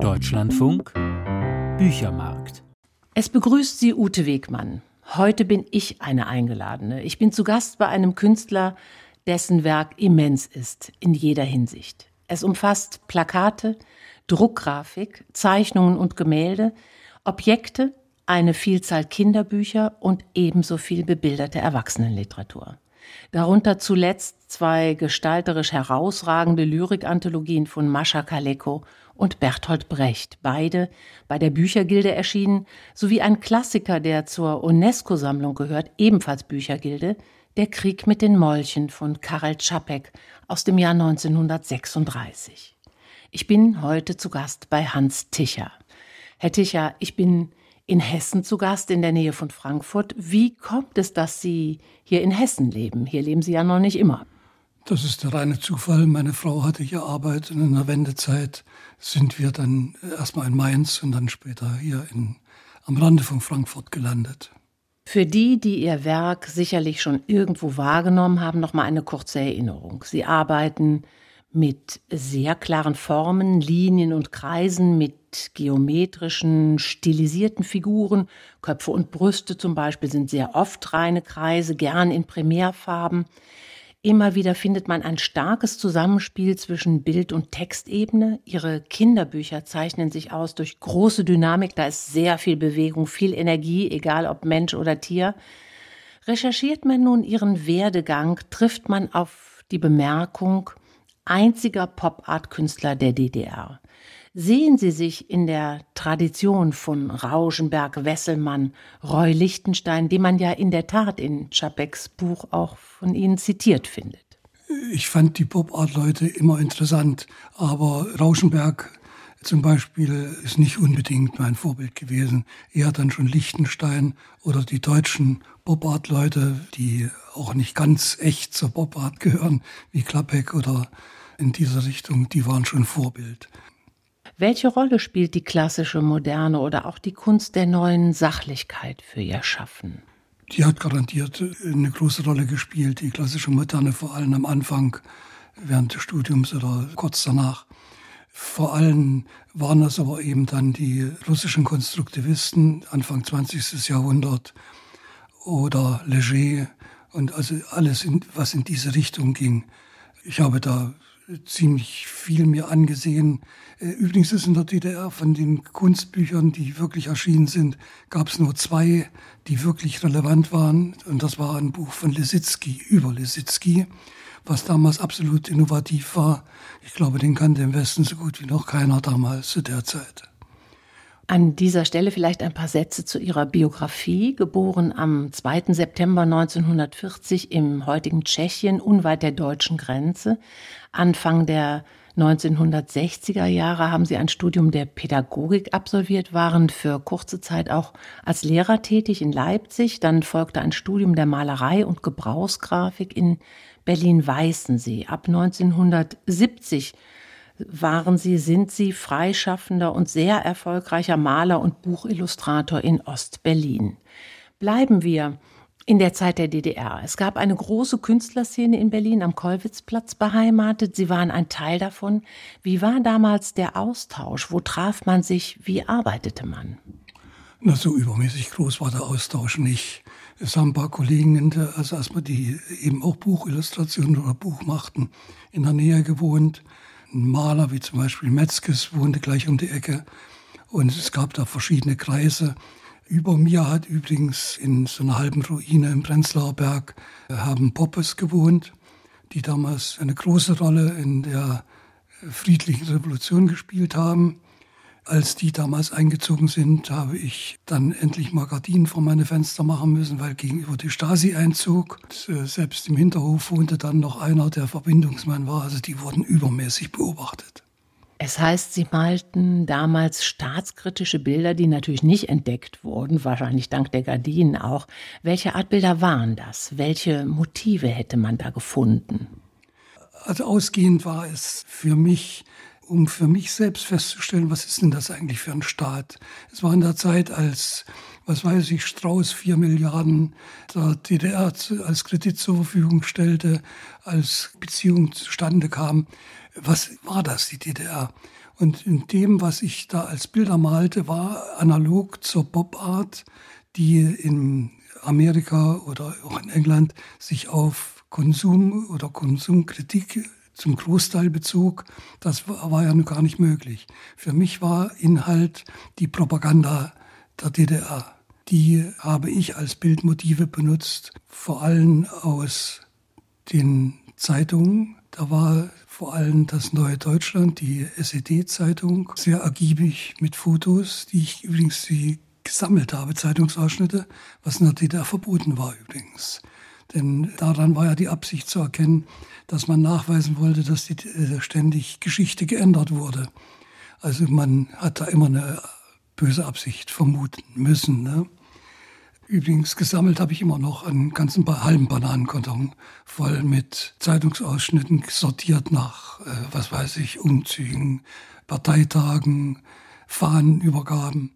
Deutschlandfunk Büchermarkt. Es begrüßt Sie Ute Wegmann. Heute bin ich eine Eingeladene. Ich bin zu Gast bei einem Künstler, dessen Werk immens ist, in jeder Hinsicht. Es umfasst Plakate, Druckgrafik, Zeichnungen und Gemälde, Objekte, eine Vielzahl Kinderbücher und ebenso viel bebilderte Erwachsenenliteratur. Darunter zuletzt zwei gestalterisch herausragende Lyrikanthologien von Mascha Kaleko und Bertolt Brecht, beide bei der Büchergilde erschienen, sowie ein Klassiker, der zur UNESCO-Sammlung gehört, ebenfalls Büchergilde, Der Krieg mit den Molchen von Karel Čapek aus dem Jahr 1936. Ich bin heute zu Gast bei Hans Ticher. Herr Ticher, ich bin in Hessen zu Gast, in der Nähe von Frankfurt. Wie kommt es, dass Sie hier in Hessen leben? Hier leben Sie ja noch nicht immer. Das ist der reine Zufall. Meine Frau hatte hier Arbeit und in der Wendezeit sind wir dann erstmal in Mainz und dann später hier in, am Rande von Frankfurt gelandet. Für die, die Ihr Werk sicherlich schon irgendwo wahrgenommen haben, noch mal eine kurze Erinnerung. Sie arbeiten mit sehr klaren Formen, Linien und Kreisen, mit geometrischen, stilisierten Figuren. Köpfe und Brüste zum Beispiel sind sehr oft reine Kreise, gern in Primärfarben. Immer wieder findet man ein starkes Zusammenspiel zwischen Bild- und Textebene. Ihre Kinderbücher zeichnen sich aus durch große Dynamik, da ist sehr viel Bewegung, viel Energie, egal ob Mensch oder Tier. Recherchiert man nun ihren Werdegang, trifft man auf die Bemerkung, einziger Pop-Art-Künstler der DDR. Sehen Sie sich in der Tradition von Rauschenberg, Wesselmann, Roy Lichtenstein, die man ja in der Tat in Chapeks Buch auch von Ihnen zitiert findet? Ich fand die Pop-Art-Leute immer interessant, aber Rauschenberg zum Beispiel ist nicht unbedingt mein Vorbild gewesen. Eher dann schon Lichtenstein oder die deutschen Pop-Art-Leute, die auch nicht ganz echt zur Pop-Art gehören, wie Klappek oder in dieser Richtung, die waren schon Vorbild. Welche Rolle spielt die klassische Moderne oder auch die Kunst der neuen Sachlichkeit für Ihr Schaffen? Die hat garantiert eine große Rolle gespielt, die klassische Moderne, vor allem am Anfang, während des Studiums oder kurz danach. Vor allem waren das aber eben dann die russischen Konstruktivisten Anfang 20. Jahrhundert oder Leger und also alles, was in diese Richtung ging. Ich habe da ziemlich viel mir angesehen. Äh, übrigens ist in der DDR von den Kunstbüchern, die wirklich erschienen sind, gab es nur zwei, die wirklich relevant waren. Und das war ein Buch von Lesitzky über Lesitzky, was damals absolut innovativ war. Ich glaube, den kannte im Westen so gut wie noch keiner damals zu der Zeit. An dieser Stelle vielleicht ein paar Sätze zu Ihrer Biografie. Geboren am 2. September 1940 im heutigen Tschechien, unweit der deutschen Grenze. Anfang der 1960er Jahre haben Sie ein Studium der Pädagogik absolviert, waren für kurze Zeit auch als Lehrer tätig in Leipzig. Dann folgte ein Studium der Malerei und Gebrauchsgrafik in Berlin-Weißensee. Ab 1970 waren Sie, sind Sie freischaffender und sehr erfolgreicher Maler und Buchillustrator in Ostberlin. Bleiben wir in der Zeit der DDR. Es gab eine große Künstlerszene in Berlin am Kollwitzplatz beheimatet. Sie waren ein Teil davon. Wie war damals der Austausch? Wo traf man sich? Wie arbeitete man? Na, so übermäßig groß war der Austausch nicht. Es haben ein paar Kollegen, also erstmal die eben auch Buchillustrationen oder Buch machten, in der Nähe gewohnt. Ein Maler wie zum Beispiel Metzges wohnte gleich um die Ecke. Und es gab da verschiedene Kreise. Über mir hat übrigens in so einer halben Ruine im Prenzlauer Berg äh, haben Poppes gewohnt, die damals eine große Rolle in der friedlichen Revolution gespielt haben. Als die damals eingezogen sind, habe ich dann endlich mal Gardinen vor meine Fenster machen müssen, weil gegenüber die Stasi einzog. Äh, selbst im Hinterhof wohnte dann noch einer, der Verbindungsmann war. Also die wurden übermäßig beobachtet. Es heißt, Sie malten damals staatskritische Bilder, die natürlich nicht entdeckt wurden, wahrscheinlich dank der Gardinen auch. Welche Art Bilder waren das? Welche Motive hätte man da gefunden? Also ausgehend war es für mich um für mich selbst festzustellen, was ist denn das eigentlich für ein Staat. Es war in der Zeit, als, was weiß ich, Strauß vier Milliarden der DDR als Kredit zur Verfügung stellte, als Beziehung zustande kam. Was war das, die DDR? Und in dem, was ich da als Bilder malte, war analog zur Pop-Art, die in Amerika oder auch in England sich auf Konsum oder Konsumkritik zum Großteil bezog. Das war ja nun gar nicht möglich. Für mich war Inhalt die Propaganda der DDR. Die habe ich als Bildmotive benutzt, vor allem aus den Zeitungen. Da war vor allem das Neue Deutschland, die SED-Zeitung, sehr ergiebig mit Fotos, die ich übrigens die gesammelt habe, Zeitungsausschnitte, was in der DDR verboten war übrigens. Denn daran war ja die Absicht zu erkennen, dass man nachweisen wollte, dass die, äh, ständig Geschichte geändert wurde. Also man hat da immer eine böse Absicht vermuten müssen. Ne? Übrigens gesammelt habe ich immer noch einen ganzen halben Bananenkarton voll mit Zeitungsausschnitten, sortiert nach, äh, was weiß ich, Umzügen, Parteitagen, Fahnenübergaben.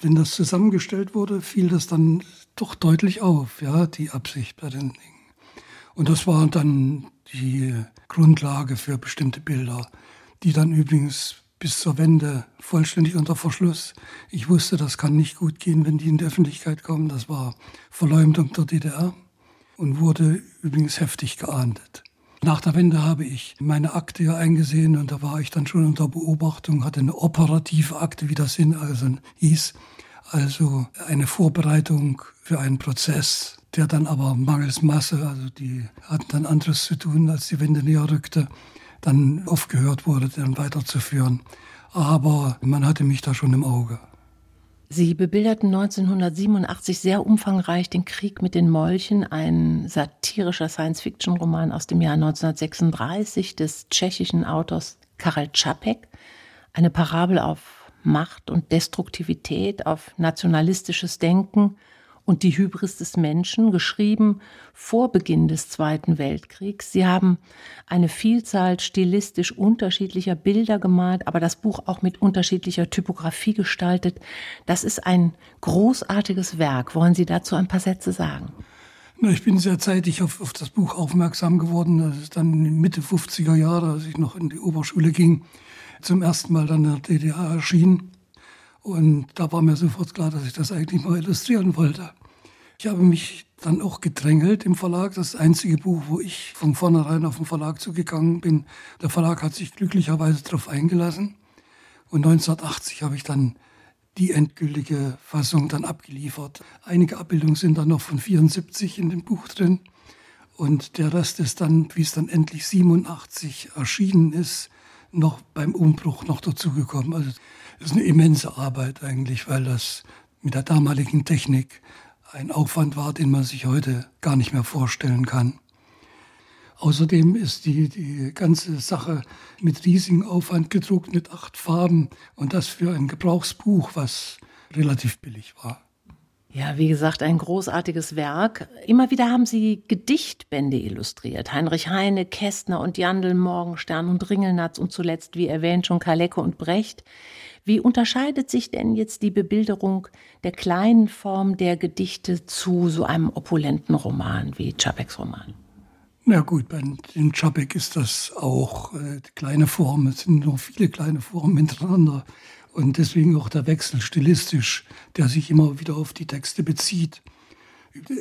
Wenn das zusammengestellt wurde, fiel das dann doch deutlich auf, ja, die Absicht bei den Dingen. Und das war dann die Grundlage für bestimmte Bilder, die dann übrigens bis zur Wende vollständig unter Verschluss. Ich wusste, das kann nicht gut gehen, wenn die in die Öffentlichkeit kommen. Das war Verleumdung der DDR und wurde übrigens heftig geahndet. Nach der Wende habe ich meine Akte ja eingesehen und da war ich dann schon unter Beobachtung, hatte eine operative Akte, wie das in, also hieß, also eine Vorbereitung für einen Prozess, der dann aber mangels Masse, also die hatten dann anderes zu tun, als die Wende näher rückte, dann aufgehört wurde, dann weiterzuführen. Aber man hatte mich da schon im Auge. Sie bebilderten 1987 sehr umfangreich den Krieg mit den Molchen, ein satirischer Science-Fiction-Roman aus dem Jahr 1936 des tschechischen Autors Karel Čapek, eine Parabel auf Macht und Destruktivität, auf nationalistisches Denken und die Hybris des Menschen, geschrieben vor Beginn des Zweiten Weltkriegs. Sie haben eine Vielzahl stilistisch unterschiedlicher Bilder gemalt, aber das Buch auch mit unterschiedlicher Typografie gestaltet. Das ist ein großartiges Werk. Wollen Sie dazu ein paar Sätze sagen? Ich bin sehr zeitig auf, auf das Buch aufmerksam geworden. Das ist dann Mitte 50er Jahre, als ich noch in die Oberschule ging, zum ersten Mal dann in der DDR erschien. Und da war mir sofort klar, dass ich das eigentlich mal illustrieren wollte. Ich habe mich dann auch gedrängelt im Verlag. Das einzige Buch, wo ich von vornherein auf den Verlag zugegangen bin. Der Verlag hat sich glücklicherweise darauf eingelassen. Und 1980 habe ich dann die endgültige Fassung dann abgeliefert. Einige Abbildungen sind dann noch von 74 in dem Buch drin. Und der Rest ist dann, wie es dann endlich 87 erschienen ist, noch beim Umbruch noch dazugekommen. Also das ist eine immense Arbeit eigentlich, weil das mit der damaligen Technik ein Aufwand war, den man sich heute gar nicht mehr vorstellen kann. Außerdem ist die, die ganze Sache mit riesigem Aufwand gedruckt, mit acht Farben und das für ein Gebrauchsbuch, was relativ billig war. Ja, wie gesagt, ein großartiges Werk. Immer wieder haben Sie Gedichtbände illustriert. Heinrich Heine, Kästner und Jandl, Morgenstern und Ringelnatz und zuletzt, wie erwähnt, schon Kalecke und Brecht. Wie unterscheidet sich denn jetzt die Bebilderung der kleinen Form der Gedichte zu so einem opulenten Roman wie Čapeks Roman? Na gut, bei den Čapek ist das auch äh, kleine Formen. Es sind nur viele kleine Formen hintereinander. Und deswegen auch der Wechsel stilistisch, der sich immer wieder auf die Texte bezieht.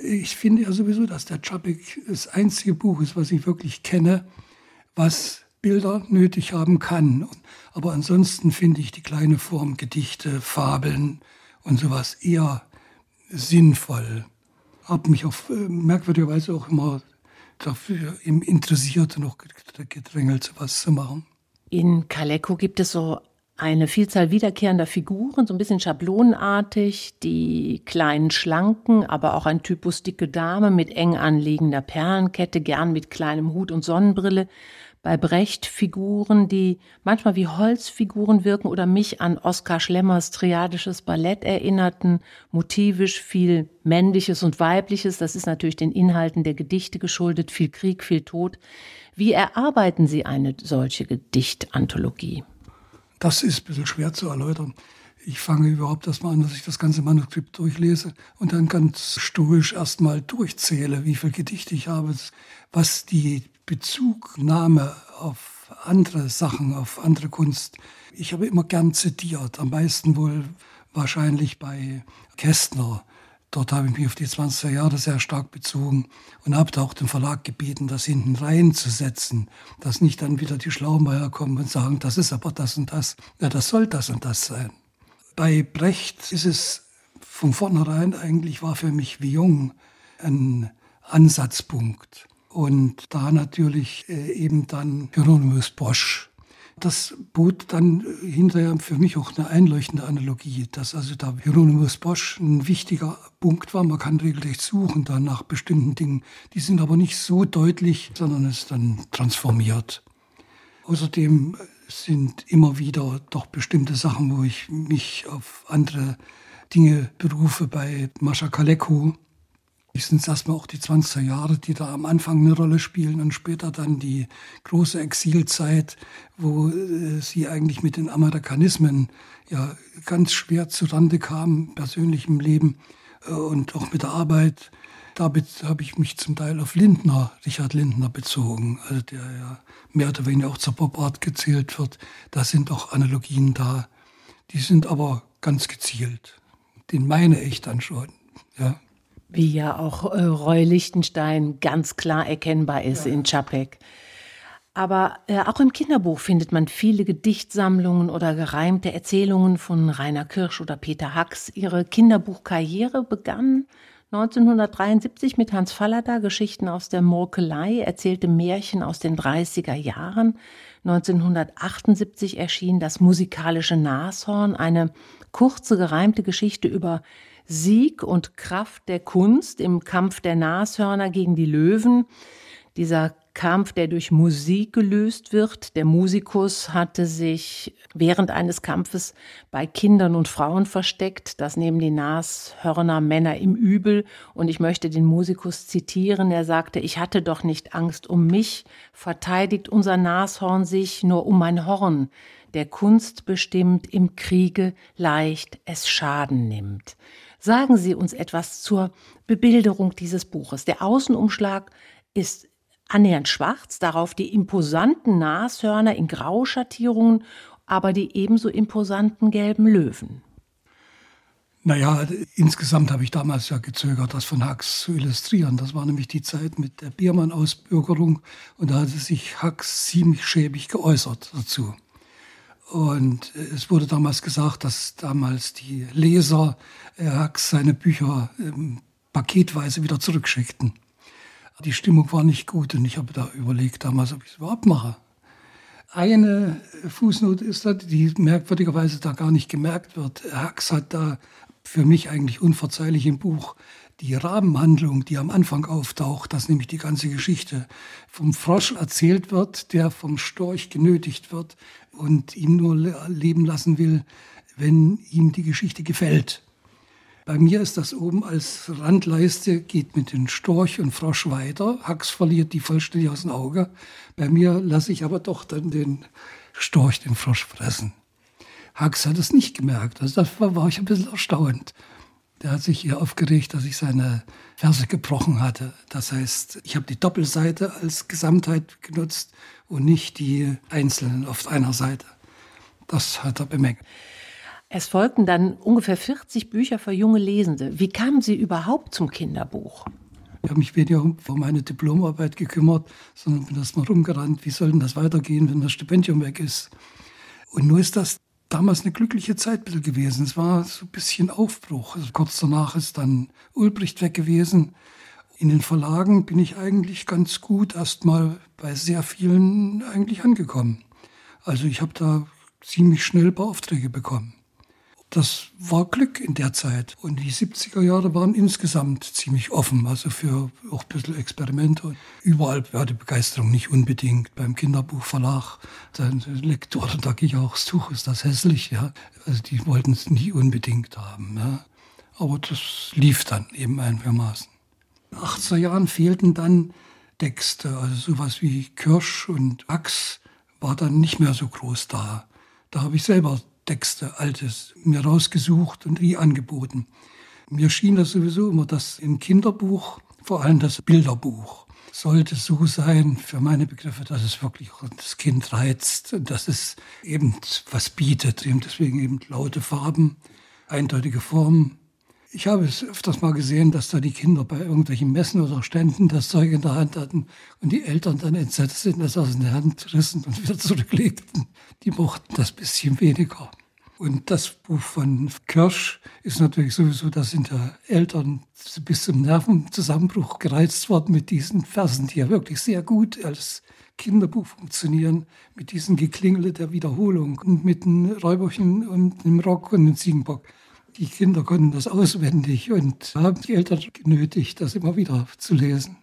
Ich finde ja sowieso, dass der Čapek das einzige Buch ist, was ich wirklich kenne, was Bilder nötig haben kann. Aber ansonsten finde ich die kleine Form Gedichte, Fabeln und sowas eher sinnvoll. Habe mich auf äh, merkwürdigerweise auch immer dafür interessiert, noch gedrängelt, sowas zu machen. In Kaleko gibt es so eine Vielzahl wiederkehrender Figuren, so ein bisschen schablonenartig, die kleinen Schlanken, aber auch ein Typus dicke Dame mit eng anliegender Perlenkette, gern mit kleinem Hut und Sonnenbrille bei Brecht Figuren, die manchmal wie Holzfiguren wirken oder mich an Oskar Schlemmers triadisches Ballett erinnerten, motivisch viel männliches und weibliches, das ist natürlich den Inhalten der Gedichte geschuldet, viel Krieg, viel Tod. Wie erarbeiten Sie eine solche Gedichtanthologie? Das ist ein bisschen schwer zu erläutern. Ich fange überhaupt erstmal an, dass ich das ganze Manuskript durchlese und dann ganz stoisch erstmal durchzähle, wie viele Gedichte ich habe, was die Bezugnahme auf andere Sachen, auf andere Kunst. Ich habe immer gern zitiert, am meisten wohl wahrscheinlich bei Kästner. Dort habe ich mich auf die 20er Jahre sehr stark bezogen und habe auch den Verlag gebeten, das hinten reinzusetzen, dass nicht dann wieder die Schlaumeier kommen und sagen, das ist aber das und das. Ja, das soll das und das sein. Bei Brecht ist es von vornherein eigentlich war für mich wie jung ein Ansatzpunkt. Und da natürlich äh, eben dann Hieronymus Bosch. Das bot dann hinterher für mich auch eine einleuchtende Analogie, dass also da Hieronymus Bosch ein wichtiger Punkt war. Man kann regelrecht suchen dann nach bestimmten Dingen. Die sind aber nicht so deutlich, sondern es dann transformiert. Außerdem sind immer wieder doch bestimmte Sachen, wo ich mich auf andere Dinge berufe. Bei Mascha Kaleku sind es erstmal auch die 20er Jahre, die da am Anfang eine Rolle spielen und später dann die große Exilzeit, wo äh, sie eigentlich mit den Amerikanismen ja ganz schwer zurande kam, persönlich im Leben äh, und auch mit der Arbeit. Damit habe ich mich zum Teil auf Lindner, Richard Lindner bezogen, also der ja mehr oder weniger auch zur Pop Art gezählt wird. Da sind auch Analogien da. Die sind aber ganz gezielt. Den meine ich dann schon. Ja. Wie ja auch äh, Roy Lichtenstein ganz klar erkennbar ist ja. in Čapek. Aber äh, auch im Kinderbuch findet man viele Gedichtsammlungen oder gereimte Erzählungen von Rainer Kirsch oder Peter Hacks. Ihre Kinderbuchkarriere begann 1973 mit Hans Fallada, Geschichten aus der Murkelei, erzählte Märchen aus den 30er Jahren. 1978 erschien das musikalische Nashorn, eine kurze gereimte Geschichte über Sieg und Kraft der Kunst im Kampf der Nashörner gegen die Löwen. Dieser Kampf, der durch Musik gelöst wird. Der Musikus hatte sich während eines Kampfes bei Kindern und Frauen versteckt. Das nehmen die Nashörner Männer im Übel. Und ich möchte den Musikus zitieren. Er sagte, ich hatte doch nicht Angst um mich, verteidigt unser Nashorn sich nur um mein Horn, der Kunst bestimmt im Kriege leicht es Schaden nimmt. Sagen Sie uns etwas zur Bebilderung dieses Buches. Der Außenumschlag ist annähernd schwarz, darauf die imposanten Nashörner in Grauschattierungen, aber die ebenso imposanten gelben Löwen. Naja, insgesamt habe ich damals ja gezögert, das von Hacks zu illustrieren. Das war nämlich die Zeit mit der Biermann-Ausbürgerung und da hatte sich Hacks ziemlich schäbig geäußert dazu. Und es wurde damals gesagt, dass damals die Leser Hacks seine Bücher ähm, paketweise wieder zurückschickten. Die Stimmung war nicht gut und ich habe da überlegt damals, ob ich es überhaupt mache. Eine Fußnote ist da, die merkwürdigerweise da gar nicht gemerkt wird. Hacks hat da für mich eigentlich unverzeihlich im Buch die Rahmenhandlung, die am Anfang auftaucht, dass nämlich die ganze Geschichte vom Frosch erzählt wird, der vom Storch genötigt wird und ihn nur leben lassen will, wenn ihm die Geschichte gefällt. Bei mir ist das oben als Randleiste, geht mit den Storch und Frosch weiter. Hax verliert die vollständig aus dem Auge. Bei mir lasse ich aber doch dann den Storch den Frosch fressen. Hax hat es nicht gemerkt. Also da war, war ich ein bisschen erstaunt. Der hat sich hier aufgeregt, dass ich seine Verse gebrochen hatte. Das heißt, ich habe die Doppelseite als Gesamtheit genutzt und nicht die einzelnen auf einer Seite. Das hat er bemängelt. Es folgten dann ungefähr 40 Bücher für junge Lesende. Wie kamen Sie überhaupt zum Kinderbuch? Ich habe mich weniger um meine Diplomarbeit gekümmert, sondern bin erst mal rumgerannt. Wie soll denn das weitergehen, wenn das Stipendium weg ist? Und nur ist das damals eine glückliche Zeit gewesen. Es war so ein bisschen Aufbruch. Also kurz danach ist dann Ulbricht weg gewesen. In den Verlagen bin ich eigentlich ganz gut erst mal bei sehr vielen eigentlich angekommen. Also ich habe da ziemlich schnell Beaufträge bekommen das war Glück in der Zeit. Und die 70er Jahre waren insgesamt ziemlich offen, also für auch ein bisschen Experimente. Überall war die Begeisterung nicht unbedingt. Beim Kinderbuchverlag, der Lektor, da gehe ich auch das Tuch, ist das hässlich, ja. Also die wollten es nicht unbedingt haben, ja. Aber das lief dann eben einigermaßen. In den 80er Jahren fehlten dann Texte, also sowas wie Kirsch und Ax war dann nicht mehr so groß da. Da habe ich selber Texte, Altes, mir rausgesucht und die angeboten. Mir schien das sowieso immer, dass im Kinderbuch, vor allem das Bilderbuch, sollte so sein, für meine Begriffe, dass es wirklich das Kind reizt und dass es eben was bietet. Eben deswegen eben laute Farben, eindeutige Formen. Ich habe es öfters mal gesehen, dass da die Kinder bei irgendwelchen Messen oder Ständen das Zeug in der Hand hatten und die Eltern dann entsetzt sind, das aus der Hand rissen und wieder zurücklegten. Die mochten das bisschen weniger. Und das Buch von Kirsch ist natürlich sowieso, da sind ja Eltern bis zum Nervenzusammenbruch gereizt worden mit diesen Versen, die ja wirklich sehr gut als Kinderbuch funktionieren, mit diesen Geklingele der Wiederholung und mit den Räuberchen und dem Rock und dem Ziegenbock. Die Kinder konnten das auswendig und haben die Eltern genötigt, das immer wieder zu lesen.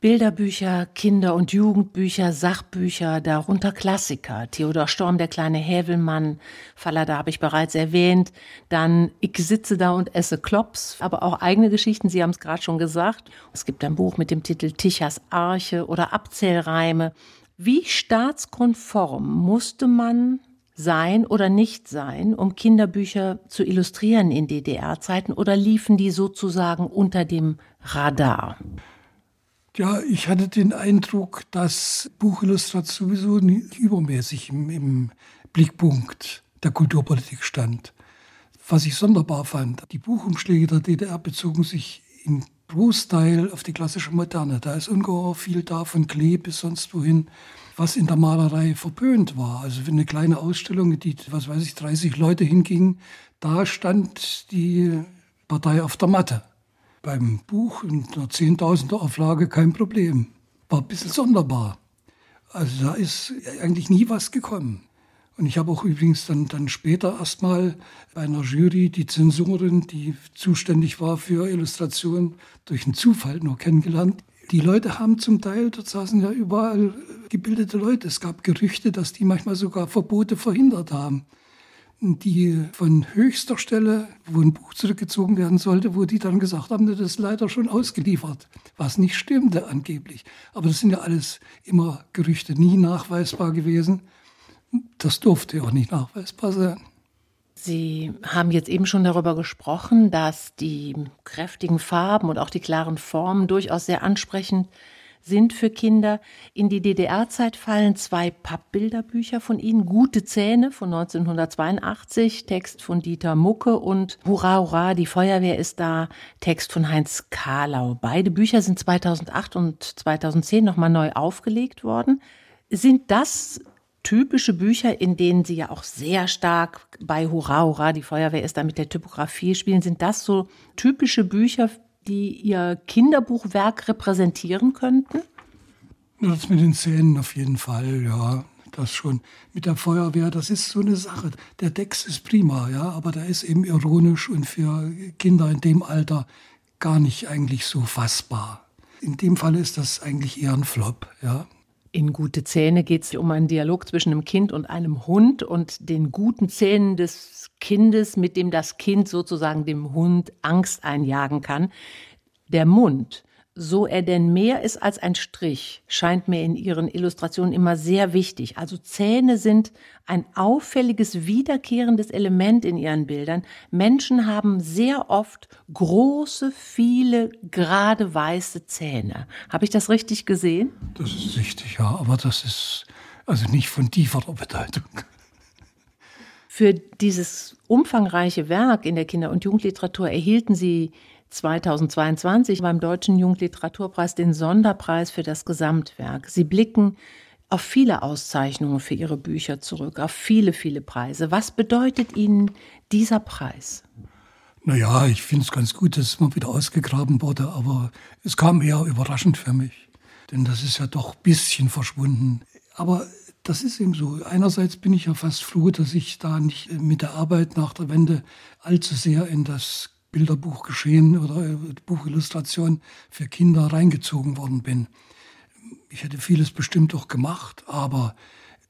Bilderbücher, Kinder- und Jugendbücher, Sachbücher, darunter Klassiker. Theodor Storm, der kleine Hävelmann, Fallada habe ich bereits erwähnt. Dann Ich sitze da und esse Klops, aber auch eigene Geschichten, Sie haben es gerade schon gesagt. Es gibt ein Buch mit dem Titel Tichers Arche oder Abzählreime. Wie staatskonform musste man sein oder nicht sein, um Kinderbücher zu illustrieren in DDR-Zeiten oder liefen die sozusagen unter dem Radar? Ja, ich hatte den Eindruck, dass Buchillustration sowieso übermäßig im, im Blickpunkt der Kulturpolitik stand. Was ich sonderbar fand, die Buchumschläge der DDR bezogen sich in Großteil auf die klassische Moderne. Da ist ungeheuer viel da, von Klee bis sonst wohin, was in der Malerei verpönt war. Also für eine kleine Ausstellung, die, was weiß ich, 30 Leute hingingen, da stand die Partei auf der Matte beim Buch in einer Zehntausender Auflage kein Problem. War ein bisschen sonderbar. Also da ist eigentlich nie was gekommen. Und ich habe auch übrigens dann, dann später erstmal bei einer Jury die Zensorin, die zuständig war für Illustration, durch einen Zufall nur kennengelernt. Die Leute haben zum Teil, dort saßen ja überall gebildete Leute. Es gab Gerüchte, dass die manchmal sogar Verbote verhindert haben die von höchster Stelle, wo ein Buch zurückgezogen werden sollte, wo die dann gesagt haben, das ist leider schon ausgeliefert, was nicht stimmte angeblich. Aber das sind ja alles immer Gerüchte, nie nachweisbar gewesen. Das durfte auch nicht nachweisbar sein. Sie haben jetzt eben schon darüber gesprochen, dass die kräftigen Farben und auch die klaren Formen durchaus sehr ansprechend sind für Kinder. In die DDR-Zeit fallen zwei Pappbilderbücher von ihnen, Gute Zähne von 1982, Text von Dieter Mucke und Hurra, Hurra, die Feuerwehr ist da, Text von Heinz Karlau. Beide Bücher sind 2008 und 2010 nochmal neu aufgelegt worden. Sind das typische Bücher, in denen Sie ja auch sehr stark bei Hurra, Hurra, die Feuerwehr ist da mit der Typografie spielen, sind das so typische Bücher die Ihr Kinderbuchwerk repräsentieren könnten? Das mit den Zähnen auf jeden Fall, ja. Das schon. Mit der Feuerwehr, das ist so eine Sache. Der Dex ist prima, ja, aber der ist eben ironisch und für Kinder in dem Alter gar nicht eigentlich so fassbar. In dem Fall ist das eigentlich eher ein Flop, ja. In Gute Zähne geht es um einen Dialog zwischen einem Kind und einem Hund und den guten Zähnen des Kindes, mit dem das Kind sozusagen dem Hund Angst einjagen kann. Der Mund so er denn mehr ist als ein Strich, scheint mir in Ihren Illustrationen immer sehr wichtig. Also Zähne sind ein auffälliges, wiederkehrendes Element in Ihren Bildern. Menschen haben sehr oft große, viele, gerade weiße Zähne. Habe ich das richtig gesehen? Das ist richtig, ja, aber das ist also nicht von tieferer Bedeutung. Für dieses umfangreiche Werk in der Kinder- und Jugendliteratur erhielten Sie 2022 beim Deutschen Jugendliteraturpreis den Sonderpreis für das Gesamtwerk. Sie blicken auf viele Auszeichnungen für Ihre Bücher zurück, auf viele, viele Preise. Was bedeutet Ihnen dieser Preis? Naja, ich finde es ganz gut, dass mal wieder ausgegraben wurde, aber es kam eher überraschend für mich. Denn das ist ja doch ein bisschen verschwunden. Aber das ist eben so. Einerseits bin ich ja fast froh, dass ich da nicht mit der Arbeit nach der Wende allzu sehr in das Bilderbuchgeschehen oder äh, Buchillustration für Kinder reingezogen worden bin. Ich hätte vieles bestimmt auch gemacht, aber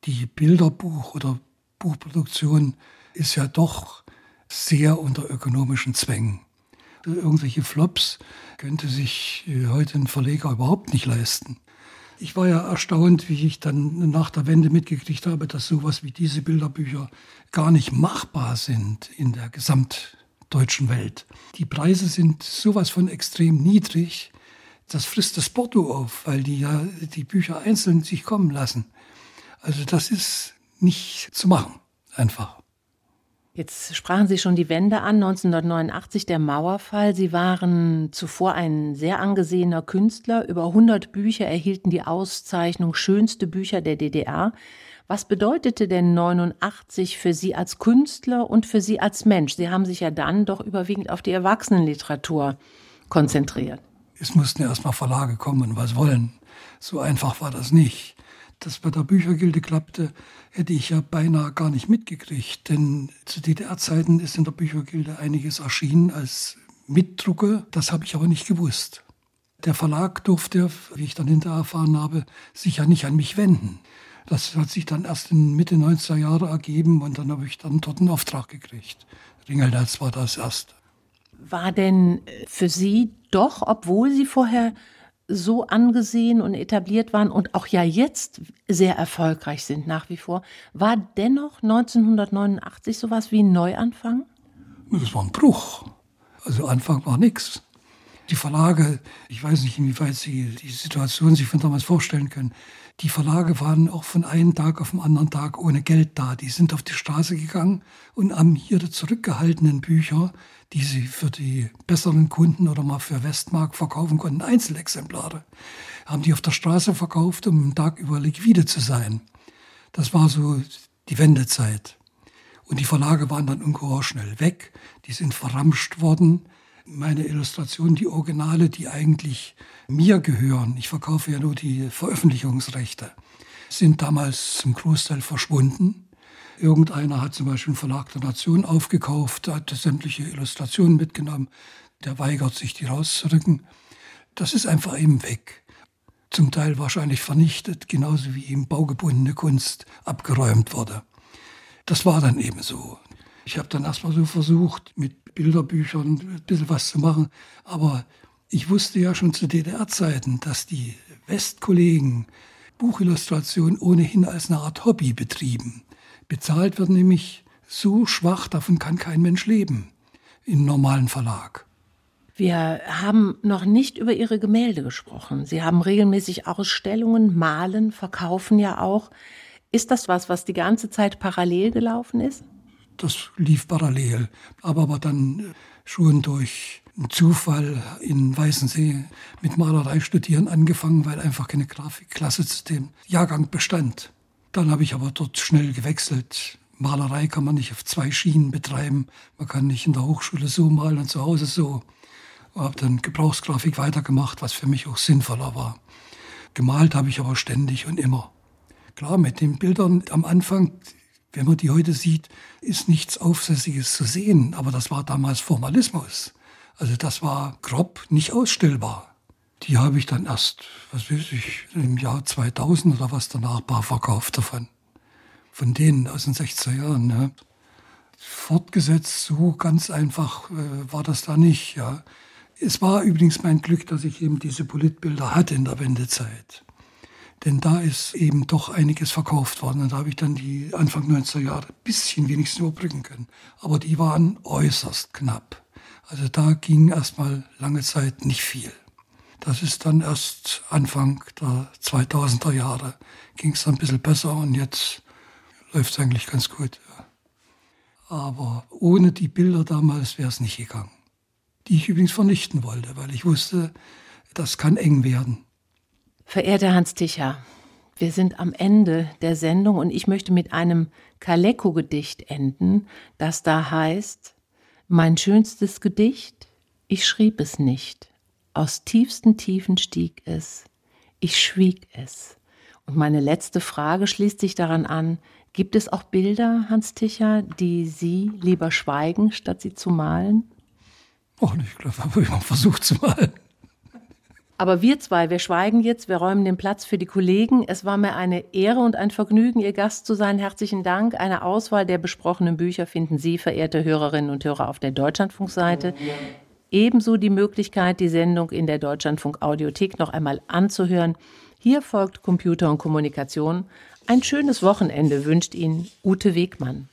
die Bilderbuch- oder Buchproduktion ist ja doch sehr unter ökonomischen Zwängen. Irgendwelche Flops könnte sich äh, heute ein Verleger überhaupt nicht leisten. Ich war ja erstaunt, wie ich dann nach der Wende mitgekriegt habe, dass sowas wie diese Bilderbücher gar nicht machbar sind in der Gesamt deutschen Welt. Die Preise sind sowas von extrem niedrig, das frisst das Porto auf, weil die ja die Bücher einzeln sich kommen lassen. Also das ist nicht zu machen, einfach. Jetzt sprachen Sie schon die Wende an, 1989 der Mauerfall. Sie waren zuvor ein sehr angesehener Künstler. Über 100 Bücher erhielten die Auszeichnung Schönste Bücher der DDR. Was bedeutete denn 89 für Sie als Künstler und für Sie als Mensch? Sie haben sich ja dann doch überwiegend auf die Erwachsenenliteratur konzentriert. Es mussten erst mal Verlage kommen und was wollen. So einfach war das nicht. Dass bei der Büchergilde klappte, hätte ich ja beinahe gar nicht mitgekriegt, denn zu DDR-Zeiten ist in der Büchergilde einiges erschienen als Mitdrucke, das habe ich aber nicht gewusst. Der Verlag durfte, wie ich dann hinterher erfahren habe, sich ja nicht an mich wenden. Das hat sich dann erst in Mitte 90er Jahre ergeben und dann habe ich dann dort einen Auftrag gekriegt. Ringelnatz war das erste. War denn für Sie doch, obwohl Sie vorher so angesehen und etabliert waren und auch ja jetzt sehr erfolgreich sind nach wie vor, war dennoch 1989 sowas wie ein Neuanfang? Das war ein Bruch. Also Anfang war nichts. Die Verlage, ich weiß nicht, inwieweit Sie die Situation sich von damals vorstellen können, die Verlage waren auch von einem Tag auf den anderen Tag ohne Geld da. Die sind auf die Straße gegangen und haben ihre zurückgehaltenen Bücher, die sie für die besseren Kunden oder mal für Westmark verkaufen konnten, Einzelexemplare, haben die auf der Straße verkauft, um einen Tag über liquide zu sein. Das war so die Wendezeit. Und die Verlage waren dann ungeheuer schnell weg. Die sind verramscht worden meine Illustrationen, die Originale, die eigentlich mir gehören, ich verkaufe ja nur die Veröffentlichungsrechte, sind damals zum Großteil verschwunden. Irgendeiner hat zum Beispiel einen Verlag der Nation aufgekauft, hat sämtliche Illustrationen mitgenommen, der weigert sich, die rauszurücken. Das ist einfach eben weg. Zum Teil wahrscheinlich vernichtet, genauso wie eben baugebundene Kunst abgeräumt wurde. Das war dann eben so. Ich habe dann erstmal so versucht, mit Bilderbüchern ein bisschen was zu machen. Aber ich wusste ja schon zu DDR-Zeiten, dass die Westkollegen Buchillustration ohnehin als eine Art Hobby betrieben. Bezahlt wird nämlich so schwach, davon kann kein Mensch leben im normalen Verlag. Wir haben noch nicht über Ihre Gemälde gesprochen. Sie haben regelmäßig Ausstellungen, malen, verkaufen ja auch. Ist das was, was die ganze Zeit parallel gelaufen ist? Das lief parallel, aber, aber dann schon durch einen Zufall in Weißensee mit Malerei studieren angefangen, weil einfach keine Grafikklasse zu dem Jahrgang bestand. Dann habe ich aber dort schnell gewechselt. Malerei kann man nicht auf zwei Schienen betreiben. Man kann nicht in der Hochschule so malen und zu Hause so. Ich habe dann Gebrauchsgrafik weitergemacht, was für mich auch sinnvoller war. Gemalt habe ich aber ständig und immer. Klar, mit den Bildern am Anfang, wenn man die heute sieht, ist nichts Aufsässiges zu sehen, aber das war damals Formalismus. Also das war grob nicht ausstellbar. Die habe ich dann erst, was weiß ich, im Jahr 2000 oder was danach bar verkauft davon. Von denen aus den 60er Jahren. Ja. Fortgesetzt, so ganz einfach äh, war das da nicht. Ja. Es war übrigens mein Glück, dass ich eben diese Politbilder hatte in der Wendezeit. Denn da ist eben doch einiges verkauft worden. Und da habe ich dann die Anfang 90er Jahre ein bisschen wenigstens überbrücken können. Aber die waren äußerst knapp. Also da ging erstmal lange Zeit nicht viel. Das ist dann erst Anfang der 2000er Jahre ging es dann ein bisschen besser und jetzt läuft es eigentlich ganz gut. Aber ohne die Bilder damals wäre es nicht gegangen. Die ich übrigens vernichten wollte, weil ich wusste, das kann eng werden. Verehrter Hans Ticher, wir sind am Ende der Sendung und ich möchte mit einem Kaleko-Gedicht enden, das da heißt, mein schönstes Gedicht, ich schrieb es nicht, aus tiefsten Tiefen stieg es, ich schwieg es. Und meine letzte Frage schließt sich daran an, gibt es auch Bilder, Hans Ticher, die Sie lieber schweigen, statt sie zu malen? Oh, ich glaube, habe ich mal versucht zu malen. Aber wir zwei, wir schweigen jetzt, wir räumen den Platz für die Kollegen. Es war mir eine Ehre und ein Vergnügen, Ihr Gast zu sein. Herzlichen Dank. Eine Auswahl der besprochenen Bücher finden Sie, verehrte Hörerinnen und Hörer, auf der Deutschlandfunkseite. Ebenso die Möglichkeit, die Sendung in der Deutschlandfunk Audiothek noch einmal anzuhören. Hier folgt Computer und Kommunikation. Ein schönes Wochenende wünscht Ihnen Ute Wegmann.